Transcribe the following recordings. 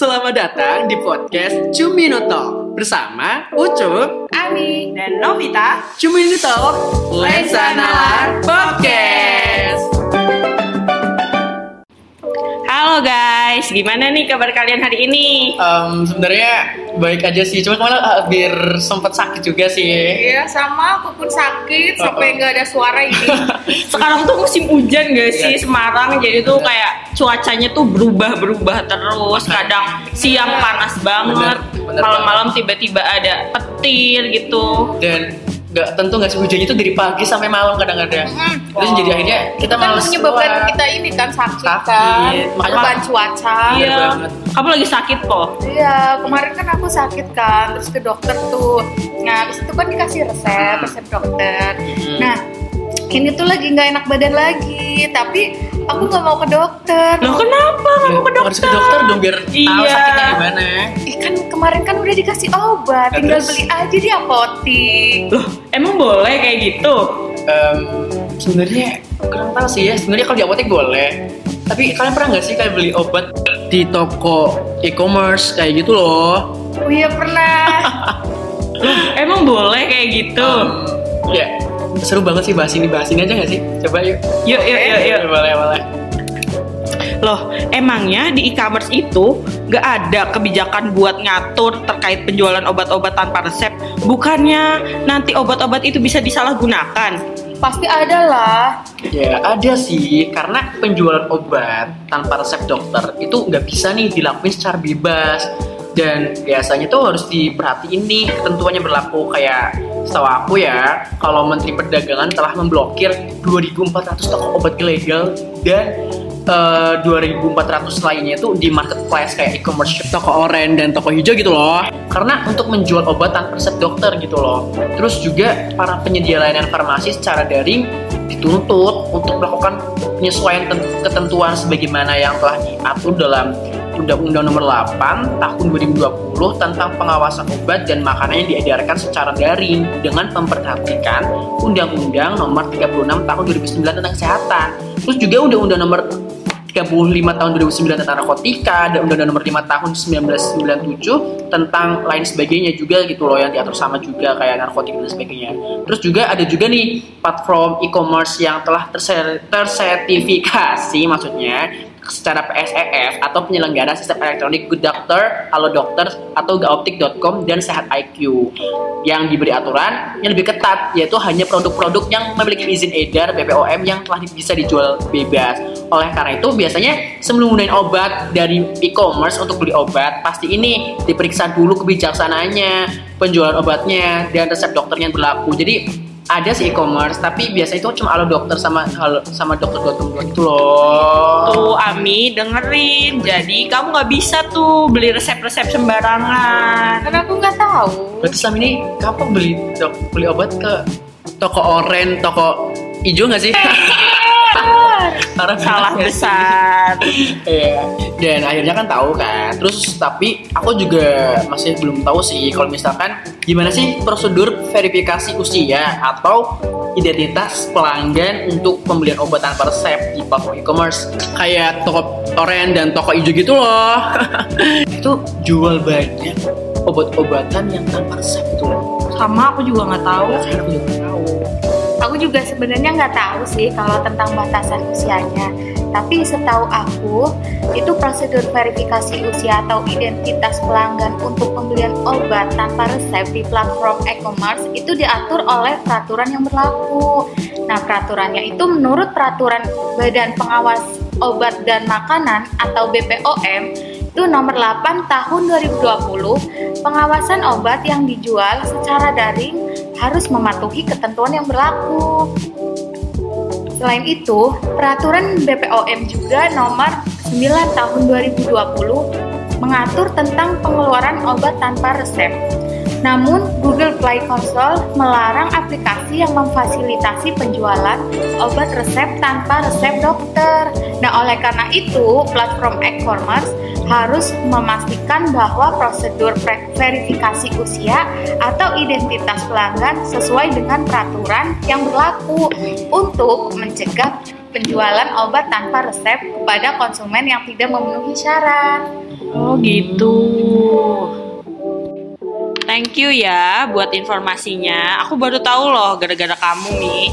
selamat datang di podcast Cuminoto bersama Ucup, Ami dan Novita Cuminoto, Lensa Nalar Podcast. Halo guys, gimana nih kabar kalian hari ini? Em, sebenarnya baik aja sih, cuma kemarin hampir sempat sakit juga sih. Iya sama. Aku pun sakit. Oh, sampai oh. nggak ada suara ini. Sekarang tuh musim hujan gak sih Iya. Semarang. Jadi tuh kayak cuacanya tuh berubah-berubah terus. Kadang siang panas banget. Malam-malam tiba-tiba ada petir gitu. Dan nggak tentu nggak sih hujannya itu dari pagi sampai malam kadang-kadang. Mm-mm. Terus jadi akhirnya kita kan males menyebabkan keluar. kita ini kan sakit, Sakit. kan, Makanya- bukan cuaca. Iya Iya, banget. kamu lagi sakit kok Iya, kemarin kan aku sakit kan, terus ke dokter tuh. Nah, habis itu kan dikasih resep, resep dokter. Hmm. Nah, ini tuh lagi nggak enak badan lagi, tapi aku nggak mau ke dokter. Loh kenapa gak mau ke Ya, Harus ke dokter? dokter dong biar tahu Iya. sakitnya gimana. Ih, kan kemarin kan udah dikasih obat, Nah, tinggal terus? beli aja di apotik. Loh emang boleh kayak gitu? Em, sebenarnya kurang tahu sih ya sebenarnya kalau di apotek boleh tapi kalian pernah nggak sih kayak beli obat di toko e-commerce kayak gitu loh Oh iya pernah. Emang boleh kayak gitu? Em, ya seru banget sih bahas ini bahas ini aja nggak sih? Coba yuk. Yuk yuk yuk yuk. Boleh boleh. Loh, emangnya di e-commerce itu gak ada kebijakan buat ngatur terkait penjualan obat-obat tanpa resep? Bukannya nanti obat-obat itu bisa disalahgunakan? Pasti ada lah. ya ada sih. Karena penjualan obat tanpa resep dokter itu nggak bisa nih dilakuin secara bebas. Dan biasanya tuh harus diperhatiin nih ketentuannya berlaku. Kayak setahu aku ya kalau Menteri Perdagangan telah memblokir 2.400 toko obat ilegal dan eh, 2.400 lainnya itu di marketplace kayak e-commerce shop, toko oranye dan toko hijau gitu loh. Karena untuk menjual obat tanpa resep dokter gitu loh. Terus juga para penyedia layanan farmasi secara daring dituntut untuk melakukan penyesuaian ten- ketentuan sebagaimana yang telah diatur dalam Undang-Undang Nomor 8 Tahun 2020 tentang pengawasan obat dan makanan yang diedarkan secara daring dengan memperhatikan Undang-Undang Nomor 36 Tahun 2009 tentang kesehatan. Terus juga Undang-Undang Nomor 35 tahun 2009 tentang narkotika dan Undang-Undang Nomor 5 tahun 1997 tentang lain sebagainya juga gitu loh yang diatur sama juga kayak narkotika dan sebagainya. Terus juga ada juga nih platform e-commerce yang telah terse- tersertifikasi maksudnya secara PSEF atau penyelenggara sistem elektronik Good Doctor, Halo Dokter atau gaoptik.com dan Sehat IQ yang diberi aturan yang lebih ketat yaitu hanya produk-produk yang memiliki izin edar BPOM yang telah bisa dijual bebas. Oleh karena itu biasanya sebelum menggunakan obat dari e-commerce untuk beli obat pasti ini diperiksa dulu kebijaksanaannya, penjualan obatnya dan resep dokternya yang berlaku. Jadi ada sih e-commerce tapi biasanya itu cuma halo dokter sama halo sama dokter.com gitu loh. Tuh, Ami dengerin. Jadi kamu nggak bisa tuh beli resep-resep sembarangan. Karena aku nggak tahu. Berarti selama ini kamu beli dok, beli obat ke toko oren, toko hijau nggak sih? Karena Salah besar. Iya. Dan akhirnya kan tahu kan. Terus tapi aku juga masih belum tahu sih kalau misalkan gimana sih prosedur verifikasi usia atau identitas pelanggan untuk pembelian obat tanpa resep di platform e-commerce kayak toko oren dan toko hijau gitu loh. itu jual banyak obat-obatan yang tanpa resep loh. Sama aku juga nggak tahu. Aku juga tahu. Aku juga sebenarnya nggak tahu sih kalau tentang batasan usianya. Tapi setahu aku, itu prosedur verifikasi usia atau identitas pelanggan untuk pembelian obat tanpa resep di platform e-commerce itu diatur oleh peraturan yang berlaku. Nah, peraturannya itu menurut peraturan Badan Pengawas Obat dan Makanan atau BPOM itu nomor 8 tahun 2020 pengawasan obat yang dijual secara daring harus mematuhi ketentuan yang berlaku. Selain itu, peraturan BPOM juga nomor 9 tahun 2020 mengatur tentang pengeluaran obat tanpa resep. Namun, Google Play Console melarang aplikasi yang memfasilitasi penjualan obat resep tanpa resep dokter. Nah, oleh karena itu, platform e-commerce harus memastikan bahwa prosedur verifikasi usia atau identitas pelanggan sesuai dengan peraturan yang berlaku untuk mencegah penjualan obat tanpa resep kepada konsumen yang tidak memenuhi syarat. Oh gitu. Thank you ya buat informasinya. Aku baru tahu loh gara-gara kamu nih.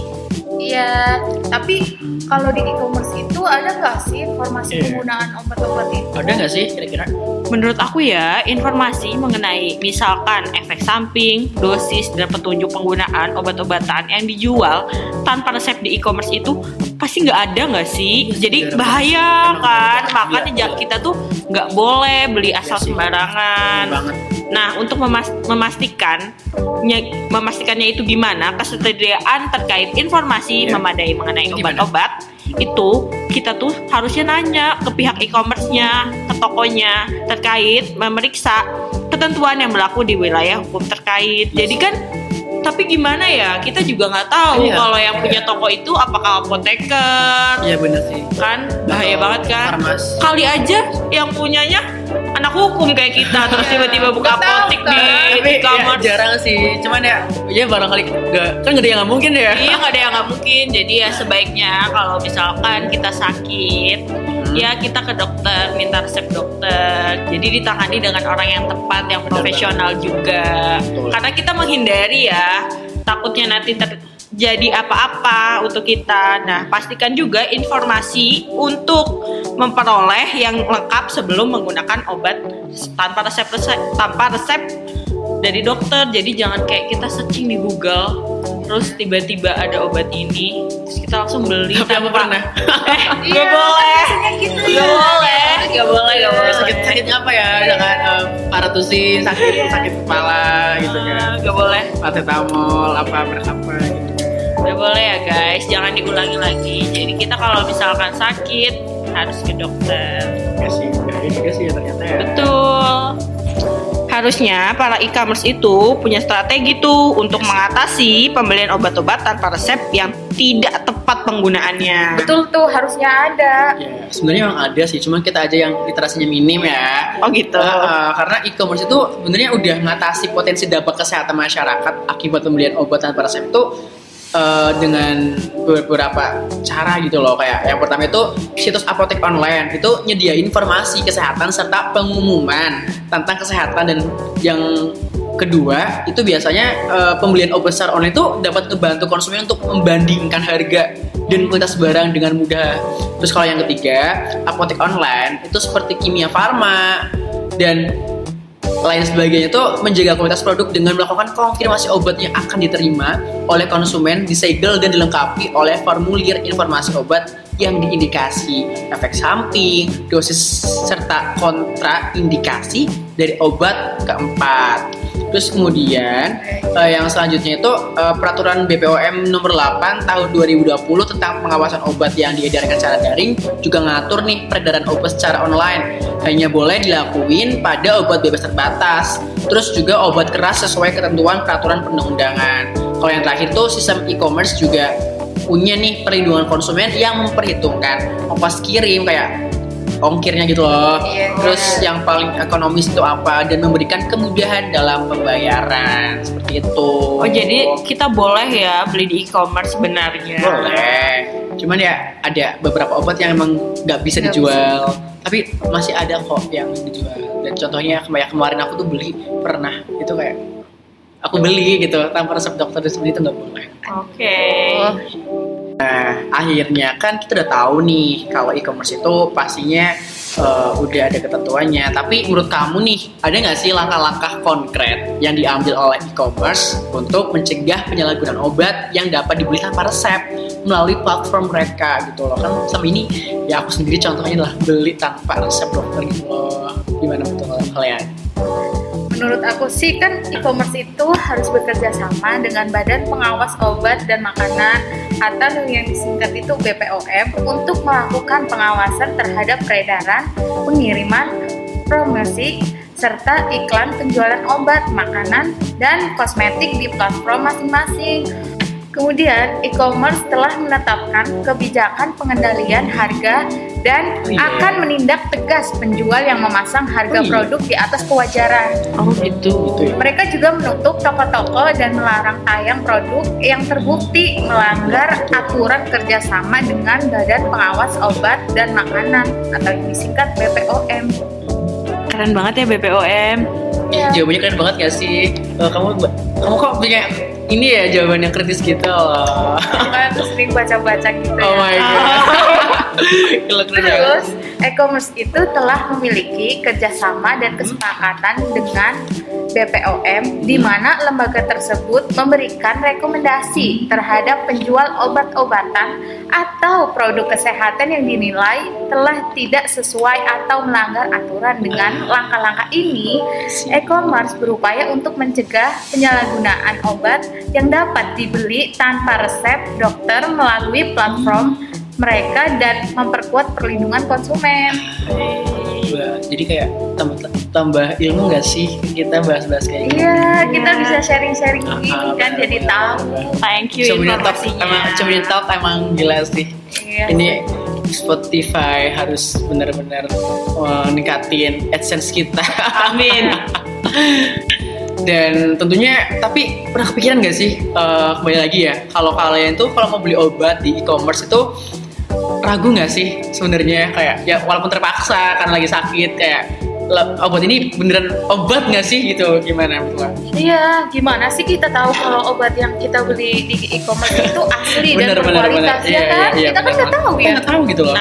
Iya, tapi kalau di e-commerce itu ada nggak sih informasi Iya. penggunaan obat-obat itu? Ada nggak sih kira-kira? Menurut aku ya, informasi mengenai misalkan efek samping, dosis, dan petunjuk penggunaan obat-obatan yang dijual tanpa resep di e-commerce itu pasti nggak ada nggak sih? Iya, Jadi bahaya kan? Iya, Makanya iya. kita tuh nggak boleh beli asal sembarangan. Nah, untuk memas- memastikan memastikannya itu gimana kesetiaan terkait informasi memadai mengenai obat-obat itu kita tuh harusnya nanya ke pihak e-commerce-nya, ke tokonya terkait memeriksa ketentuan yang berlaku di wilayah hukum terkait. Jadi kan tapi gimana ya kita juga nggak tahu Iya. kalau yang punya toko itu apakah apoteker Iya bener sih. kan bahaya Atau banget kan farmas. kali aja yang punyanya anak hukum kayak kita terus tiba-tiba buka kan? di Tapi ya, e-commerce jarang sih. Cuman ya, ya barangkali nggak kan nggak ada yang nggak mungkin ya. iya nggak ada yang nggak mungkin jadi ya sebaiknya kalau misalkan kita sakit Hmm. ya kita ke dokter minta resep dokter jadi ditangani dengan orang yang tepat yang profesional juga Betul. karena kita menghindari ya takutnya nanti terjadi apa-apa untuk kita nah pastikan juga informasi untuk memperoleh yang lengkap sebelum menggunakan obat tanpa resep, resep tanpa resep dari dokter jadi jangan kayak kita searching di Google terus tiba-tiba ada obat ini terus kita langsung beli Tapi aku pernah. eh Iya, gak boleh gitu gak ya. boleh gak boleh gak boleh sakit sakitnya apa ya? Jangan um, paratusin, sakit sakit kepala gitu kan. Ah, gak boleh Paracetamol apa berapa gitu. gak boleh ya guys jangan diulangi lagi jadi kita kalau misalkan sakit harus ke dokter Ya sih, bahaya juga sih ya ternyata ya. betul Harusnya para e-commerce itu punya strategi tuh untuk mengatasi pembelian obat-obat tanpa resep yang tidak tepat penggunaannya. Betul tuh harusnya ada. Ya, sebenarnya memang ada sih, cuman kita aja yang literasinya minim ya. Oh gitu. Uh, uh, karena e-commerce itu sebenarnya udah ngatasi potensi dampak kesehatan masyarakat akibat pembelian obat tanpa resep itu uh, dengan beberapa cara gitu loh. Kayak yang pertama itu situs apotek online. Itu nyediain informasi kesehatan serta pengumuman tentang kesehatan. Dan yang kedua itu biasanya uh, pembelian obat secara online itu dapat membantu konsumen untuk membandingkan harga dan kualitas barang dengan mudah. Terus kalau yang ketiga, apotek online itu seperti kimia farma dan lain sebagainya itu menjaga kualitas produk dengan melakukan konfirmasi obat yang akan diterima oleh konsumen disegel dan dilengkapi oleh formulir informasi obat yang diindikasi efek samping, dosis serta kontraindikasi dari obat keempat. Terus kemudian eh, yang selanjutnya itu eh, peraturan BPOM nomor 8 tahun 2020 tentang pengawasan obat yang diedarkan secara daring juga ngatur nih peredaran obat secara online hanya boleh dilakuin pada obat bebas terbatas. Terus juga obat keras sesuai ketentuan peraturan perundang-undangan. Kalau yang terakhir tuh sistem e-commerce juga punya nih perlindungan konsumen yang memperhitungkan ongkos kirim kayak ongkirnya gitu loh. Iya. Terus yang paling ekonomis itu apa dan memberikan kemudahan dalam pembayaran seperti itu. Oh jadi kita boleh ya beli di e-commerce sebenarnya. boleh. Cuman ya ada beberapa obat yang emang nggak bisa Nggak dijual. Tapi masih ada kok yang dijual. Dan contohnya kayak kemarin aku tuh beli pernah itu kayak aku beli gitu tanpa resep dokter dan itu nggak boleh. Oke. Oh, Nah, akhirnya kan kita udah tahu nih kalau e-commerce itu pastinya eh, udah ada ketentuannya. Tapi menurut kamu nih, ada nggak sih langkah-langkah konkret yang diambil oleh e-commerce untuk mencegah penyalahgunaan obat yang dapat dibeli tanpa resep melalui platform mereka gitu loh? Kan sama ini ya aku sendiri contohnya adalah beli tanpa resep dokter gitu loh. Gimana betul kalian? Menurut aku sih kan e-commerce itu harus bekerja sama dengan Badan Pengawas Obat dan Makanan atau yang disingkat itu BPOM untuk melakukan pengawasan terhadap peredaran, pengiriman, promosi, serta iklan penjualan obat, makanan, dan kosmetik di platform masing-masing. Kemudian, e-commerce telah menetapkan kebijakan pengendalian harga dan Oh, iya. akan menindak tegas penjual yang memasang harga Oh, iya. produk di atas kewajaran. Oh gitu. Gitu ya. Mereka juga menutup toko-toko dan melarang tayang produk yang terbukti melanggar aturan kerjasama dengan Badan Pengawas Obat dan Makanan atau yang disingkat BPOM. keren banget ya BPOM. Iya. Jawabannya keren banget gak sih? Eh, kamu kamu kok punya ini ya jawaban yang kritis gitu loh. Terus sering baca-baca gitu Oh ya. my god. Terus, e-commerce itu telah memiliki kerjasama dan kesepakatan dengan BPOM, di mana lembaga tersebut memberikan rekomendasi terhadap penjual obat-obatan atau produk kesehatan yang dinilai telah tidak sesuai atau melanggar aturan. Dengan langkah-langkah ini, e-commerce berupaya untuk mencegah penyalahgunaan obat yang dapat dibeli tanpa resep dokter melalui platform mereka dan memperkuat perlindungan konsumen. Wah, Jadi kayak tambah tambah ilmu gak sih kita bahas-bahas kayak gini? Iya, kita bisa sharing-sharing Ah, gini ah, kan jadi benar, tahu. Thank you Talk informasinya. emang Cemilin Talk emang gila sih. Iya. Ini Spotify harus benar-benar uh, ningkatin AdSense kita. Amin. Dan tentunya, tapi pernah kepikiran gak sih eh, kembali lagi ya, kalau kalian tuh kalau mau beli obat di e-commerce itu ragu nggak sih sebenarnya kayak ya walaupun terpaksa karena lagi sakit kayak "Lah, obat ini beneran obat nggak sih gitu gimana menurut? Iya, gimana sih kita tahu kalau obat yang kita beli di e-commerce itu asli Bener, dan berkualitas bener. ya Iya, kan? iya, iya, kita kan nggak tahu ya. nggak tahu gitu loh.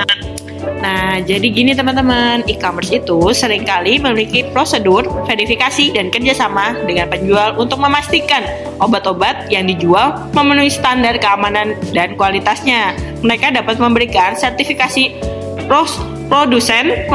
Nah, jadi gini teman-teman, e-commerce itu sering kali memiliki prosedur, verifikasi, dan kerjasama dengan penjual untuk memastikan obat-obat yang dijual memenuhi standar keamanan dan kualitasnya. Mereka dapat memberikan sertifikasi produsen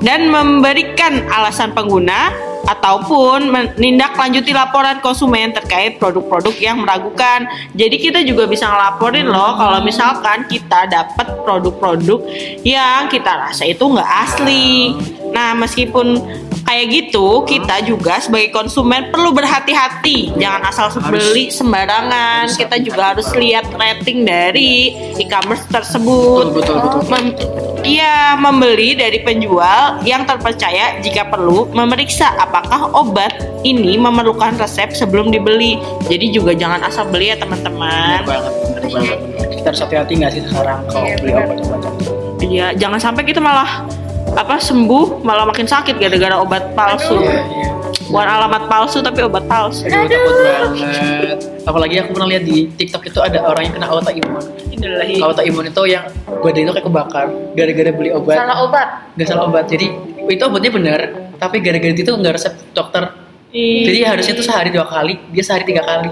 dan memberikan alasan pengguna ataupun menindaklanjuti laporan konsumen terkait produk-produk yang meragukan. Jadi kita juga bisa ngelaporin loh kalau misalkan kita dapat produk-produk yang kita rasa itu nggak asli. Nah meskipun kayak gitu, kita juga sebagai konsumen perlu berhati-hati. Jangan asal beli sembarangan. harus Kita juga harus lihat rating dari e-commerce tersebut. Betul betul betul. Mem- Iya, membeli dari penjual yang terpercaya jika perlu memeriksa apakah obat ini memerlukan resep sebelum dibeli. Jadi juga jangan asal beli ya teman-teman. banget, bener banget. Kita harus hati-hati nggak sih sekarang kalau Iya, beli bener. obat-obatan? Iya, jangan sampai kita malah apa sembuh malah makin sakit gara-gara obat palsu. Iya iya. Bukan alamat palsu tapi obat palsu. Aduh, takut banget. Apalagi aku pernah lihat di TikTok itu ada orang yang kena autoimun. Inilah Autoimun itu yang badannya tuh kayak kebakar gara-gara beli obat. Salah obat. Gak salah obat. Jadi itu obatnya benar, tapi gara-gara itu nggak resep dokter. Jadi harusnya tuh sehari dua kali, dia sehari tiga kali.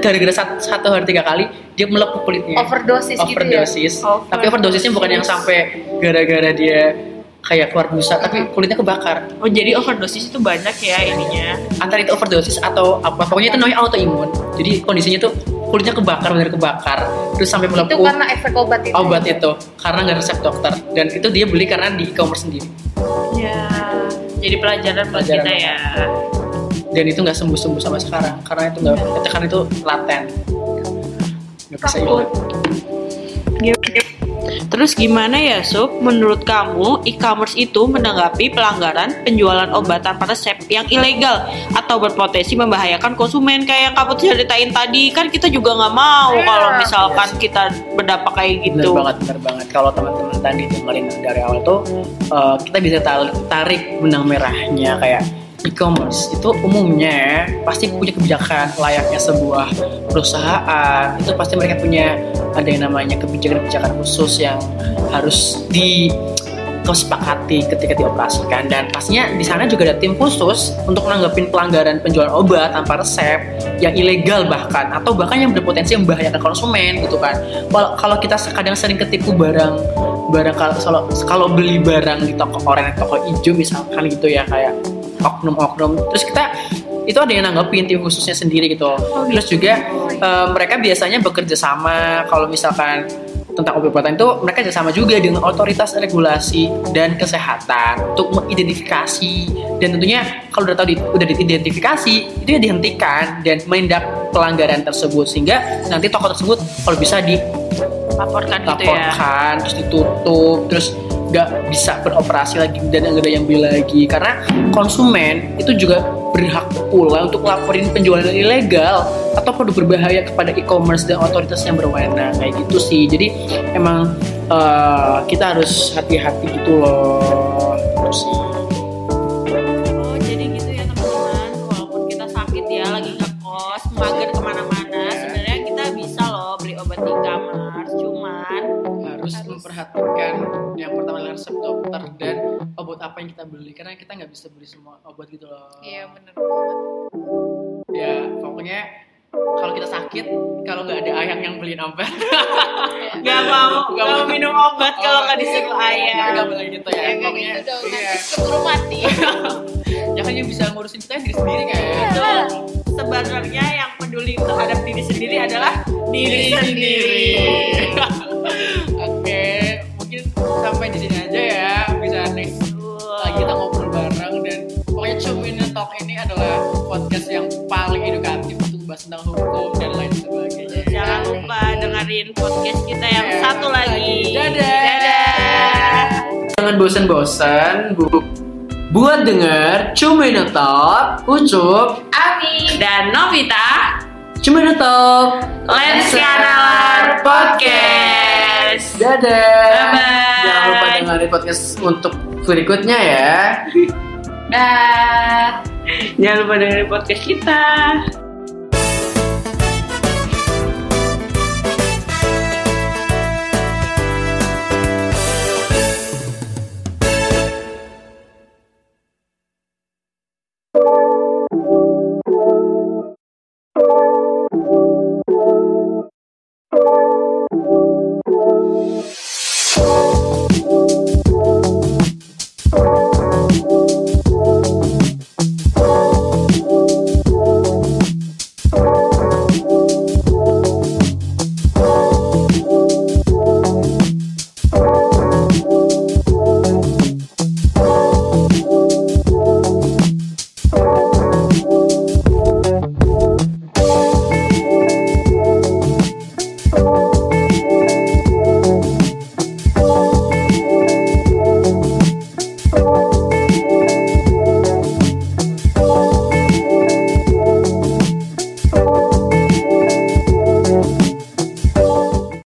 Gara-gara satu, satu hari tiga kali, dia melepuh kulitnya. Overdosis, gitu ya. Overdosis. Tapi overdosisnya bukan yang sampai gara-gara dia kayak keluar busa, tapi kulitnya kebakar. Oh jadi overdosis itu banyak ya ininya. Antara itu overdosis atau apa, pokoknya itu namanya autoimun. Jadi kondisinya tuh kulitnya kebakar, benar kebakar, terus sampai Itu melepuh karena efek obat itu. obat itu karena nggak resep dokter dan itu dia beli karena di e-commerce sendiri Ya. Jadi pelajaran buat Pelajaran. kita ya. dan itu nggak sembuh sembuh sama sekarang karena itu nggak itu kan itu laten nggak bisa hilang Terus gimana ya Sup? Menurut kamu e-commerce itu menanggapi pelanggaran penjualan obat tanpa resep yang ilegal atau berpotensi membahayakan konsumen kayak yang kamu ceritain tadi kan kita juga nggak mau Iya. kalau misalkan kita berdampak kayak bener gitu. banget bener banget kalau teman-teman tadi dengerin dari awal tuh eh, kita bisa tarik benang merahnya kayak e-commerce itu umumnya pasti punya kebijakan layaknya sebuah perusahaan. Itu pasti mereka punya ada yang namanya kebijakan-kebijakan khusus yang harus di kesepakati ketika dioperasikan. Dan pastinya di sana juga ada tim khusus untuk menanggapin pelanggaran penjualan obat tanpa resep yang ilegal bahkan atau bahkan yang berpotensi membahayakan konsumen gitu kan. Kalau kita kadang sering ketipu barang barang kalau, kalau beli barang di toko orang toko hijau misalkan gitu ya kayak oknum-oknum. Terus kita itu ada yang nanggepin tim khususnya sendiri gitu. Terus juga eh, mereka biasanya bekerja sama. Kalau misalkan tentang obat-obatan itu mereka kerjasama juga dengan otoritas regulasi dan kesehatan untuk mengidentifikasi. Dan tentunya kalau udah tahu di, udah diidentifikasi itu ya dihentikan dan menindak pelanggaran tersebut. Sehingga nanti toko tersebut kalau bisa Laporkan gitu ya. dilaporkan terus ditutup terus nggak bisa beroperasi lagi dan nggak ada yang beli lagi. Karena konsumen itu juga berhak pula untuk laporin penjualan ilegal atau produk berbahaya kepada e-commerce dan otoritas yang berwenang. Kayak gitu sih. Jadi emang eh, kita harus hati-hati gitu loh. Terus sih resep dokter dan obat apa yang kita beli karena kita nggak bisa beli semua obat gitu loh Iya bener banget. ya pokoknya kalau kita sakit kalau nggak ada ayang yang beliin obat nggak mau Nggak mau minum obat kalau nggak disuruh nggak ayah. nggak boleh gitu ya Ya pokoknya gitu dong, iya. keburu mati. ya kan yang bisa ngurusin kita diri sendiri kan Betul. Sebenarnya yang peduli terhadap diri sendiri adalah diri sendiri. Podcast kita yang Ya, satu lagi. Dadah. Dadah. Jangan bosan-bosan bu buat denger Cumin Talk Ucup Ami. Dan Novita, Cumin Talk Let's Kanalar Podcast. Dadah Bye-bye. Jangan lupa dengerin podcast untuk berikutnya ya Dah. Jangan lupa dengerin podcast kita.